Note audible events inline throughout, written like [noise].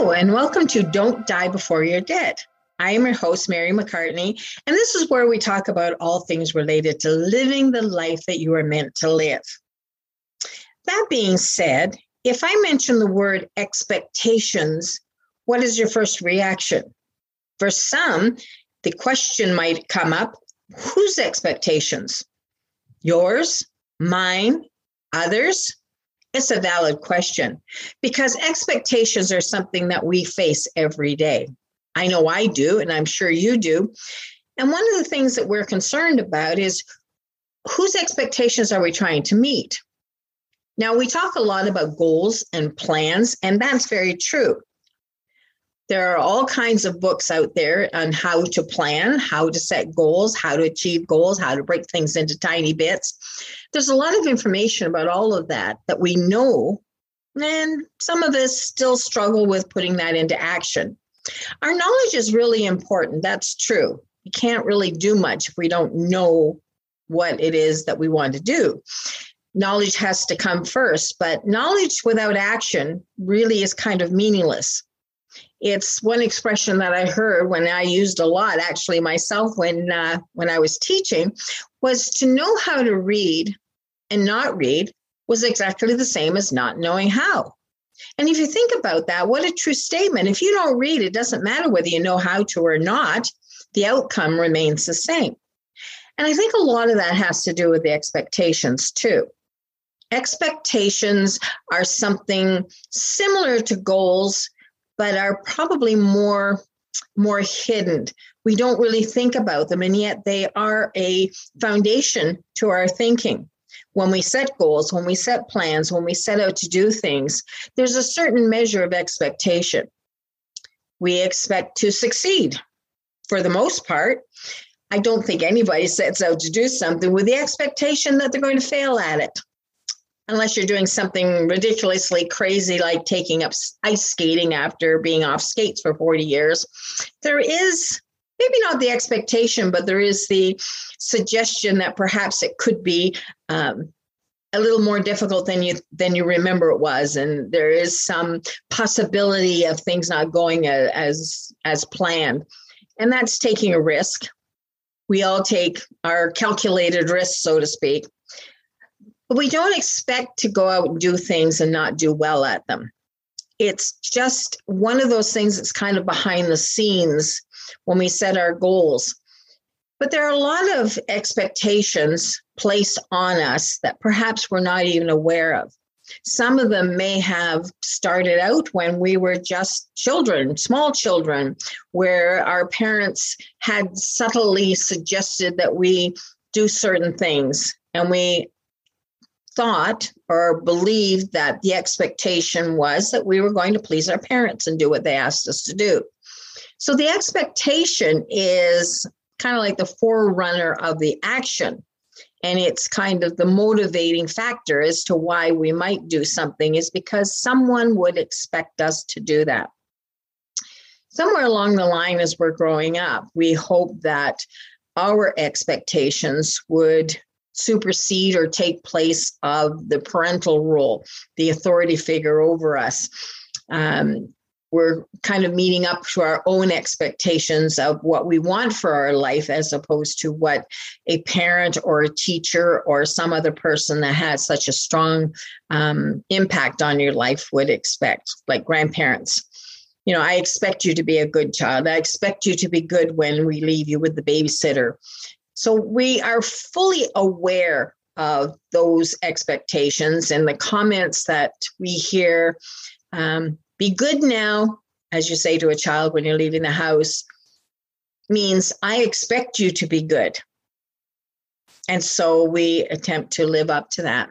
And welcome to Don't Die Before You're Dead. I am your host, Mary McCartney, and this is where we talk about all things related to living the life that you are meant to live. That being said, if I mention the word expectations, what is your first reaction? For some, the question might come up whose expectations? Yours, mine, others? It's a valid question because expectations are something that we face every day. I know I do, and I'm sure you do. And one of the things that we're concerned about is whose expectations are we trying to meet? Now, we talk a lot about goals and plans, and that's very true. There are all kinds of books out there on how to plan, how to set goals, how to achieve goals, how to break things into tiny bits. There's a lot of information about all of that that we know, and some of us still struggle with putting that into action. Our knowledge is really important. That's true. We can't really do much if we don't know what it is that we want to do. Knowledge has to come first, but knowledge without action really is kind of meaningless it's one expression that I heard when I used a lot, actually myself when uh, when I was teaching, was to know how to read and not read was exactly the same as not knowing how. And if you think about that, what a true statement! If you don't read, it doesn't matter whether you know how to or not; the outcome remains the same. And I think a lot of that has to do with the expectations too. Expectations are something similar to goals but are probably more more hidden. We don't really think about them, and yet they are a foundation to our thinking. When we set goals, when we set plans, when we set out to do things, there's a certain measure of expectation. We expect to succeed for the most part. I don't think anybody sets out to do something with the expectation that they're going to fail at it unless you're doing something ridiculously crazy like taking up ice skating after being off skates for 40 years there is maybe not the expectation but there is the suggestion that perhaps it could be um, a little more difficult than you than you remember it was. And there is some possibility of things not going as as planned. And that's taking a risk. We all take our calculated risks so to speak but we don't expect to go out and do things and not do well at them. It's just one of those things that's kind of behind the scenes when we set our goals. But there are a lot of expectations placed on us that perhaps we're not even aware of. Some of them may have started out when we were just children, small children, where our parents had subtly suggested that we do certain things and we thought or believed that the expectation was that we were going to please our parents and do what they asked us to do. So the expectation is kind of like the forerunner of the action. And it's kind of the motivating factor as to why we might do something, is because someone would expect us to do that. Somewhere along the line, as we're growing up, we hope that our expectations would supersede or take place of the parental role, the authority figure over us. Um, we're kind of meeting up to our own expectations of what we want for our life as opposed to what a parent or a teacher or some other person that has such a strong um, impact on your life would expect, like grandparents. You know, I expect you to be a good child. I expect you to be good when we leave you with the babysitter. So we are fully aware of those expectations and the comments that we hear. Um, be good now, as you say to a child when you're leaving the house, means I expect you to be good. And so we attempt to live up to that.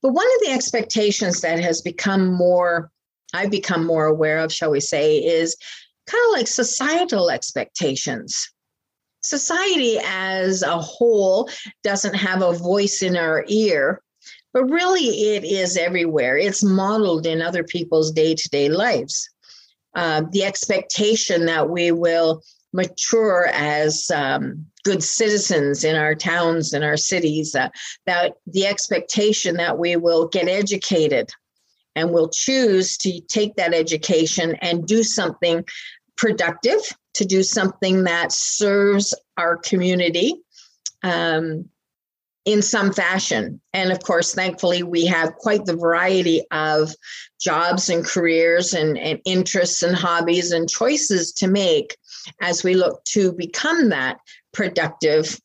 But one of the expectations that has become more, I've become more aware of, shall we say, is kind of like societal expectations society as a whole doesn't have a voice in our ear, but really it is everywhere. It's modeled in other people's day to day lives. Uh, the expectation that we will mature as um, good citizens in our towns and our cities, uh, that the expectation that we will get educated and will choose to take that education and do something productive, to do something that serves our community um, in some fashion. And of course, thankfully, we have quite the variety of jobs and careers and, and interests and hobbies and choices to make as we look to become that productive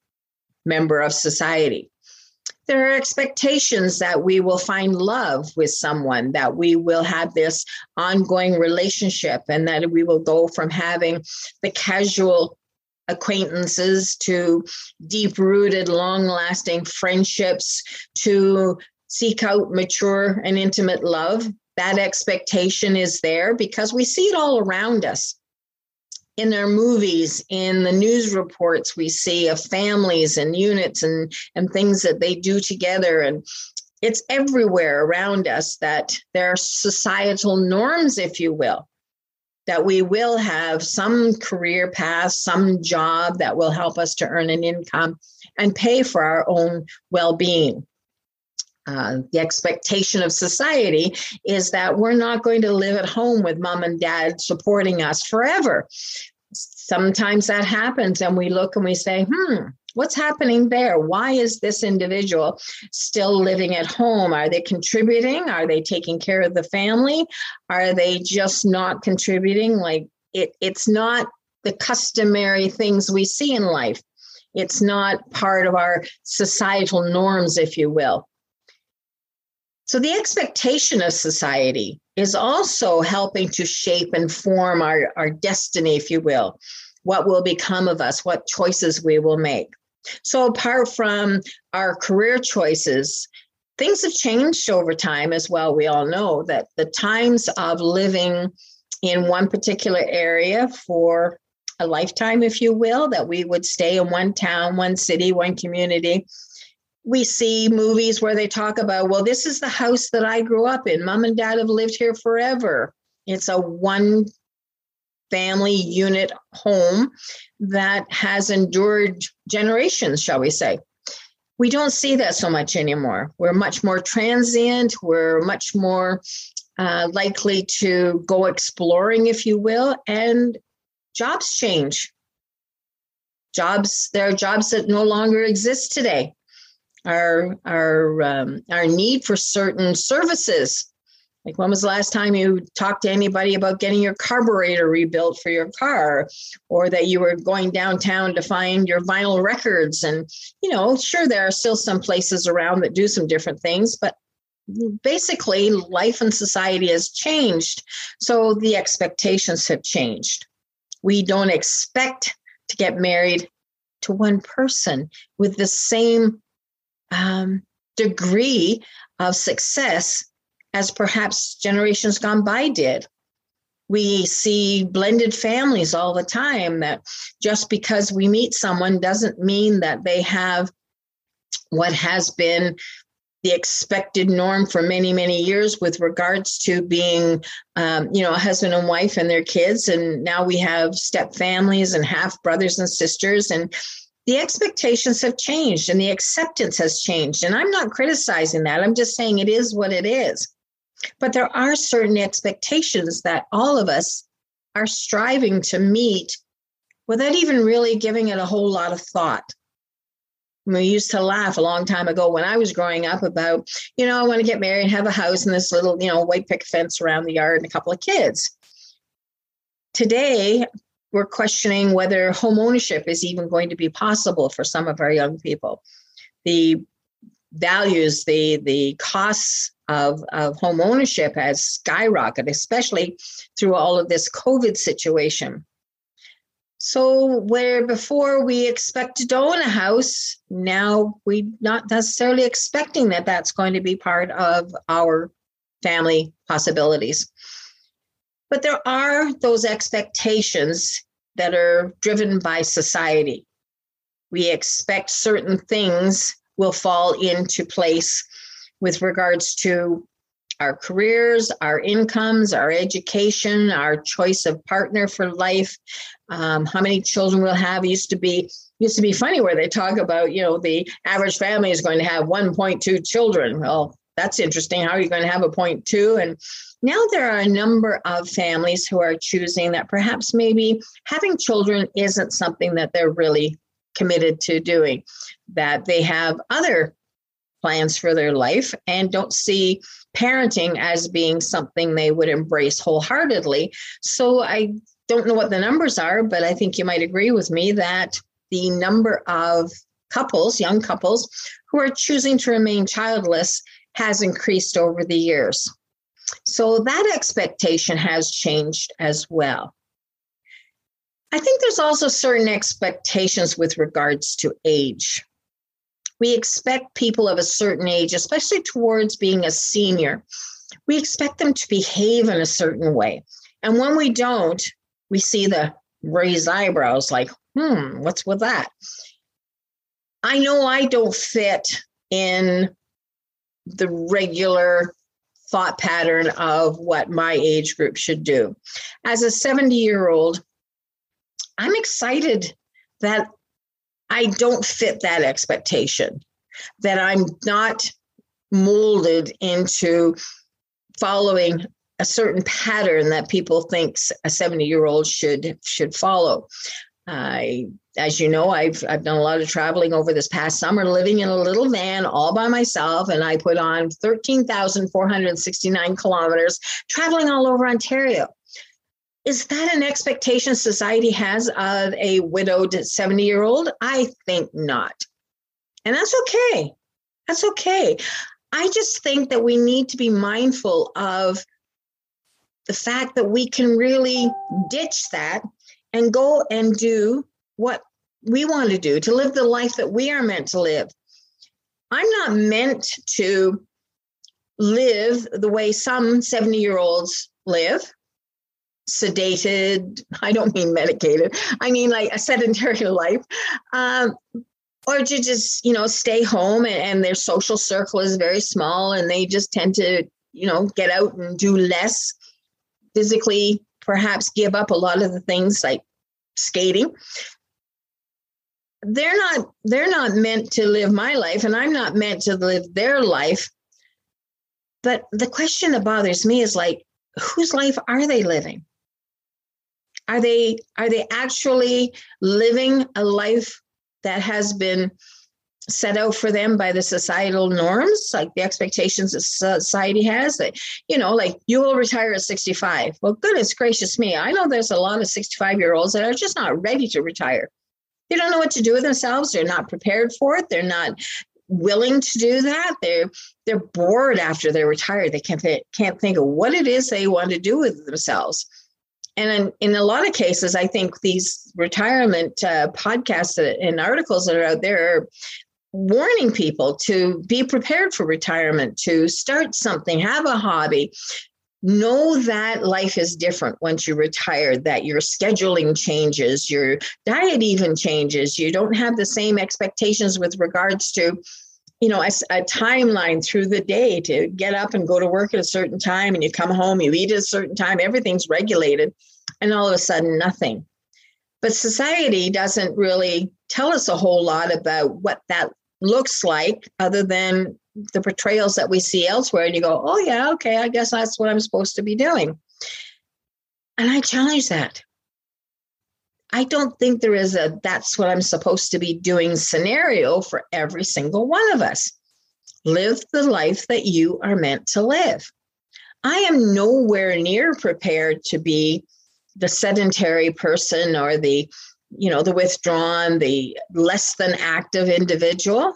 member of society there are expectations that we will find love with someone, that we will have this ongoing relationship, and that we will go from having the casual acquaintances to deep rooted, long lasting friendships to seek out mature and intimate love. That expectation is there because we see it all around us in their movies, in the news reports we see of families and units and, and things that they do together. And it's everywhere around us that there are societal norms, if you will, that we will have some career path, some job that will help us to earn an income and pay for our own well being. Uh, the expectation of society is that we're not going to live at home with mom and dad supporting us forever. Sometimes that happens, and we look and we say, hmm, what's happening there? Why is this individual still living at home? Are they contributing? Are they taking care of the family? Are they just not contributing? Like it, it's not the customary things we see in life. It's not part of our societal norms, if you will. So, the expectation of society is also helping to shape and form our, our destiny, if you will, what will become of us, what choices we will make. So, apart from our career choices, things have changed over time as well. We all know that the times of living in one particular area for a lifetime, if you will, that we would stay in one town, one city, one community, we see movies where they talk about, well, this is the house that I grew up in. Mom and dad have lived here forever. It's a one family unit home that has endured generations, shall we say. We don't see that so much anymore. We're much more transient. We're much more uh, likely to go exploring, if you will, and jobs change. Jobs, there are jobs that no longer exist today our our um, our need for certain services. Like when was the last time you talked to anybody about getting your carburetor rebuilt for your car, or that you were going downtown to find your vinyl records? And you know, sure, there are still some places around that do some different things, but basically, life and society has changed, so the expectations have changed. We don't expect to get married to one person with the same um, degree of success as perhaps generations gone by did. We see blended families all the time that just because we meet someone doesn't mean that they have what has been the expected norm for many many years with regards to being um, you know a husband and wife and their kids and now we have step families and half brothers and sisters and the expectations have changed and the acceptance has changed. And I'm not criticizing that. I'm just saying it is what it is. But there are certain expectations that all of us are striving to meet without even really giving it a whole lot of thought. We used to laugh a long time ago when I was growing up about, you know, I want to get married and have a house and this little, you know, white picket fence around the yard and a couple of kids. Today, we're questioning whether home ownership is even going to be possible for some of our young people. The values, the the costs of, of home ownership has skyrocketed, especially through all of this COVID situation. So where before we expected to own a house, now we're not necessarily expecting that that's going to be part of our family possibilities. But there are those expectations that are driven by society. We expect certain things will fall into place with regards to our careers, our incomes, our education, our choice of partner for life, um, how many children we'll have. It used to be used to be funny where they talk about you know the average family is going to have 1.2 children. Well, that's interesting. How are you going to have a point two? And now there are a number of families who are choosing that perhaps maybe having children isn't something that they're really committed to doing, that they have other plans for their life and don't see parenting as being something they would embrace wholeheartedly. So I don't know what the numbers are, but I think you might agree with me that the number of couples, young couples, who are choosing to remain childless has increased over the years. So that expectation has changed as well. I think there's also certain expectations with regards to age. We expect people of a certain age, especially towards being a senior, we expect them to behave in a certain way. And when we don't, we see the raised eyebrows like, hmm, what's with that? I know I don't fit in the regular thought pattern of what my age group should do. As a 70 year old, I'm excited that I don't fit that expectation, that I'm not molded into following a certain pattern that people think a 70 year old should should follow. I, as you know, I've I've done a lot of traveling over this past summer, living in a little van all by myself, and I put on 13,469 kilometers traveling all over Ontario. Is that an expectation society has of a widowed 70 year old? I think not. And that's okay. That's okay. I just think that we need to be mindful of the fact that we can really ditch that and go and do what we want to do to live the life that we are meant to live. I'm not meant to live the way some 70 year olds live. Sedated i don't mean medicated i mean like a sedentary [laughs] life. Um, or to just you know stay home and, and their social circle is very small and they just tend to you know get out and do less. Physically perhaps give up a lot of the things like skating they're not they're not meant to live my life and i'm not meant to live their life but the question that bothers me is like whose life are they living are they are they actually living a life that has been set out for them by the societal norms, like the expectations that society has that, you know, like you will retire at 65. Well, goodness gracious me, I know there's a lot of 65 year olds that are just not ready to retire. They don't know what to do with themselves. They're not prepared for it. They're not willing to do that. They're they're bored after they're retired. They can't can't think of what it is they want to do with themselves. And in, in a lot of cases, I think these retirement uh, podcasts and articles that are out there are warning people to be prepared for retirement, to start something, have a hobby. Know that life is different once you retire, that your scheduling changes, your diet even changes. You don't have the same expectations with regards to you know a, a, timeline through the day to get up and go to work at a certain time and you come home you eat at a certain time everything's regulated and all of a sudden nothing but society doesn't really tell us a whole lot about what that looks like other than the portrayals that we see elsewhere and you go oh yeah okay i guess that's what i'm supposed to be doing. And i challenge that. I don't think there is a that's what i'm supposed to be doing scenario for every single one of us. Live the life that you are meant to live. I am nowhere near prepared to be the sedentary person or the you know the withdrawn the less than active individual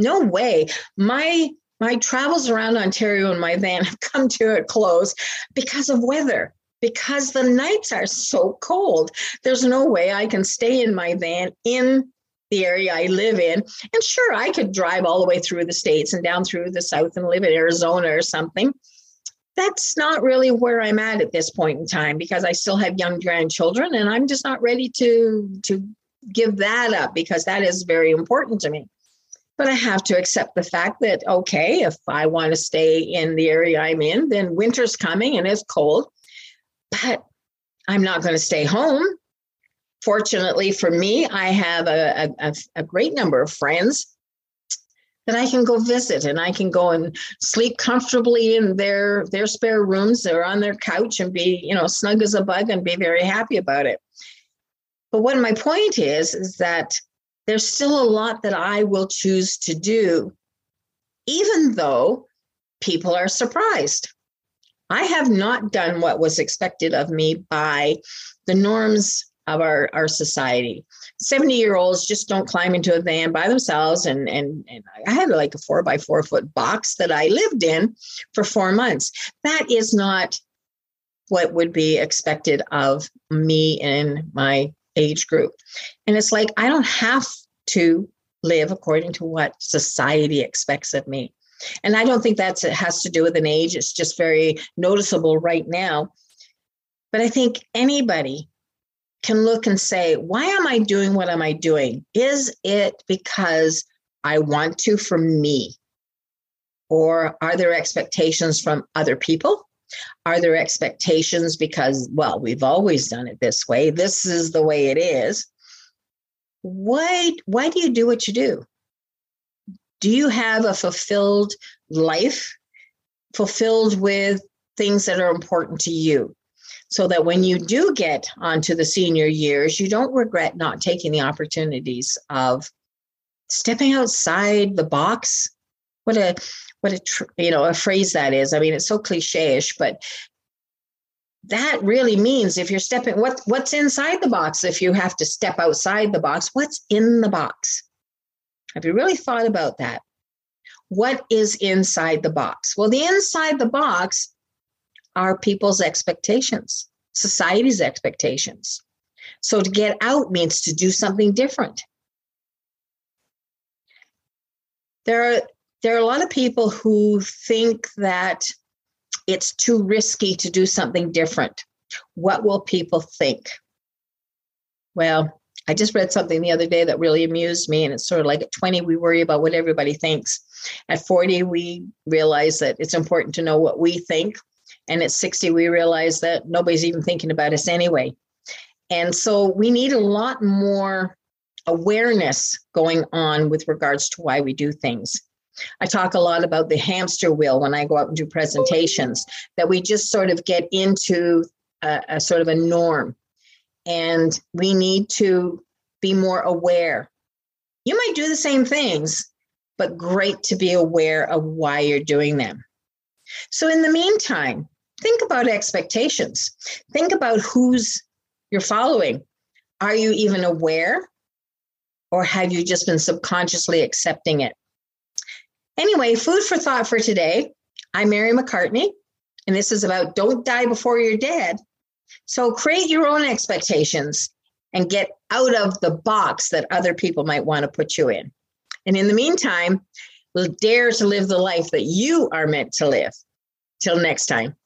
no way my my travels around ontario in my van [laughs] have come to a close because of weather because the nights are so cold there's no way i can stay in my van in the area I live in. And sure, I could drive all the way through the states and down through the south and live in Arizona or something that's not really where I'm at at this point in time because I still have young grandchildren and I'm just not ready to to give that up because that is very important to me. But I have to accept the fact that okay, if I want to stay in the area I'm in, then winter's coming and it's cold. But I'm not going to stay home. Fortunately for me, I have a, a, a great number of friends that I can go visit and I can go and sleep comfortably in their their spare rooms or on their couch and be, you know, snug as a bug and be very happy about it. But what my point is is that there's still a lot that I will choose to do even though people are surprised. I have not done what was expected of me by the norms of our, our society. 70 year olds just don't climb into a van by themselves. And, and, and I had like a four by four foot box that I lived in for four months. That is not what would be expected of me in my age group. And it's like, I don't have to live according to what society expects of me. And I don't think that's it has to do with an age. It's just very noticeable right now. But I think anybody can look and say, why am I doing what am I doing? Is it because I want to from me? Or are there expectations from other people? Are there expectations because, well, we've always done it this way? This is the way it is. Why, why do you do what you do? Do you have a fulfilled life, fulfilled with things that are important to you? so that when you do get onto the senior years, you don't regret not taking the opportunities of stepping outside the box. What a what a you know a phrase that is. I mean, it's so cliche-ish, but that really means if you're stepping what what's inside the box if you have to step outside the box what's in the box have you really thought about that what is inside the box well the inside the box are people's expectations, society's expectations. So to get out means to do something different. There are there are a lot of people who think that it's too risky to do something different. What will people think? Well, I just read something the other day that really amused me, and it's sort of like at 20, we worry about what everybody thinks. At 40, we realize that it's important to know what we think. And at 60, we realize that nobody's even thinking about us anyway. And so we need a lot more awareness going on with regards to why we do things. I talk a lot about the hamster wheel when I go out and do presentations, that we just sort of get into a, a sort of a norm. And we need to be more aware. You might do the same things, but great to be aware of why you're doing them. So, in the meantime, think about expectations. Think about whose you're following. Are you even aware? Or have you just been subconsciously accepting it? Anyway, food for thought for today. I'm Mary McCartney, and this is about don't die before you're dead. So create your own expectations and get out of the box that other people might want to put you in. And in the meantime, dare to live the life that you are meant to live. Till next time.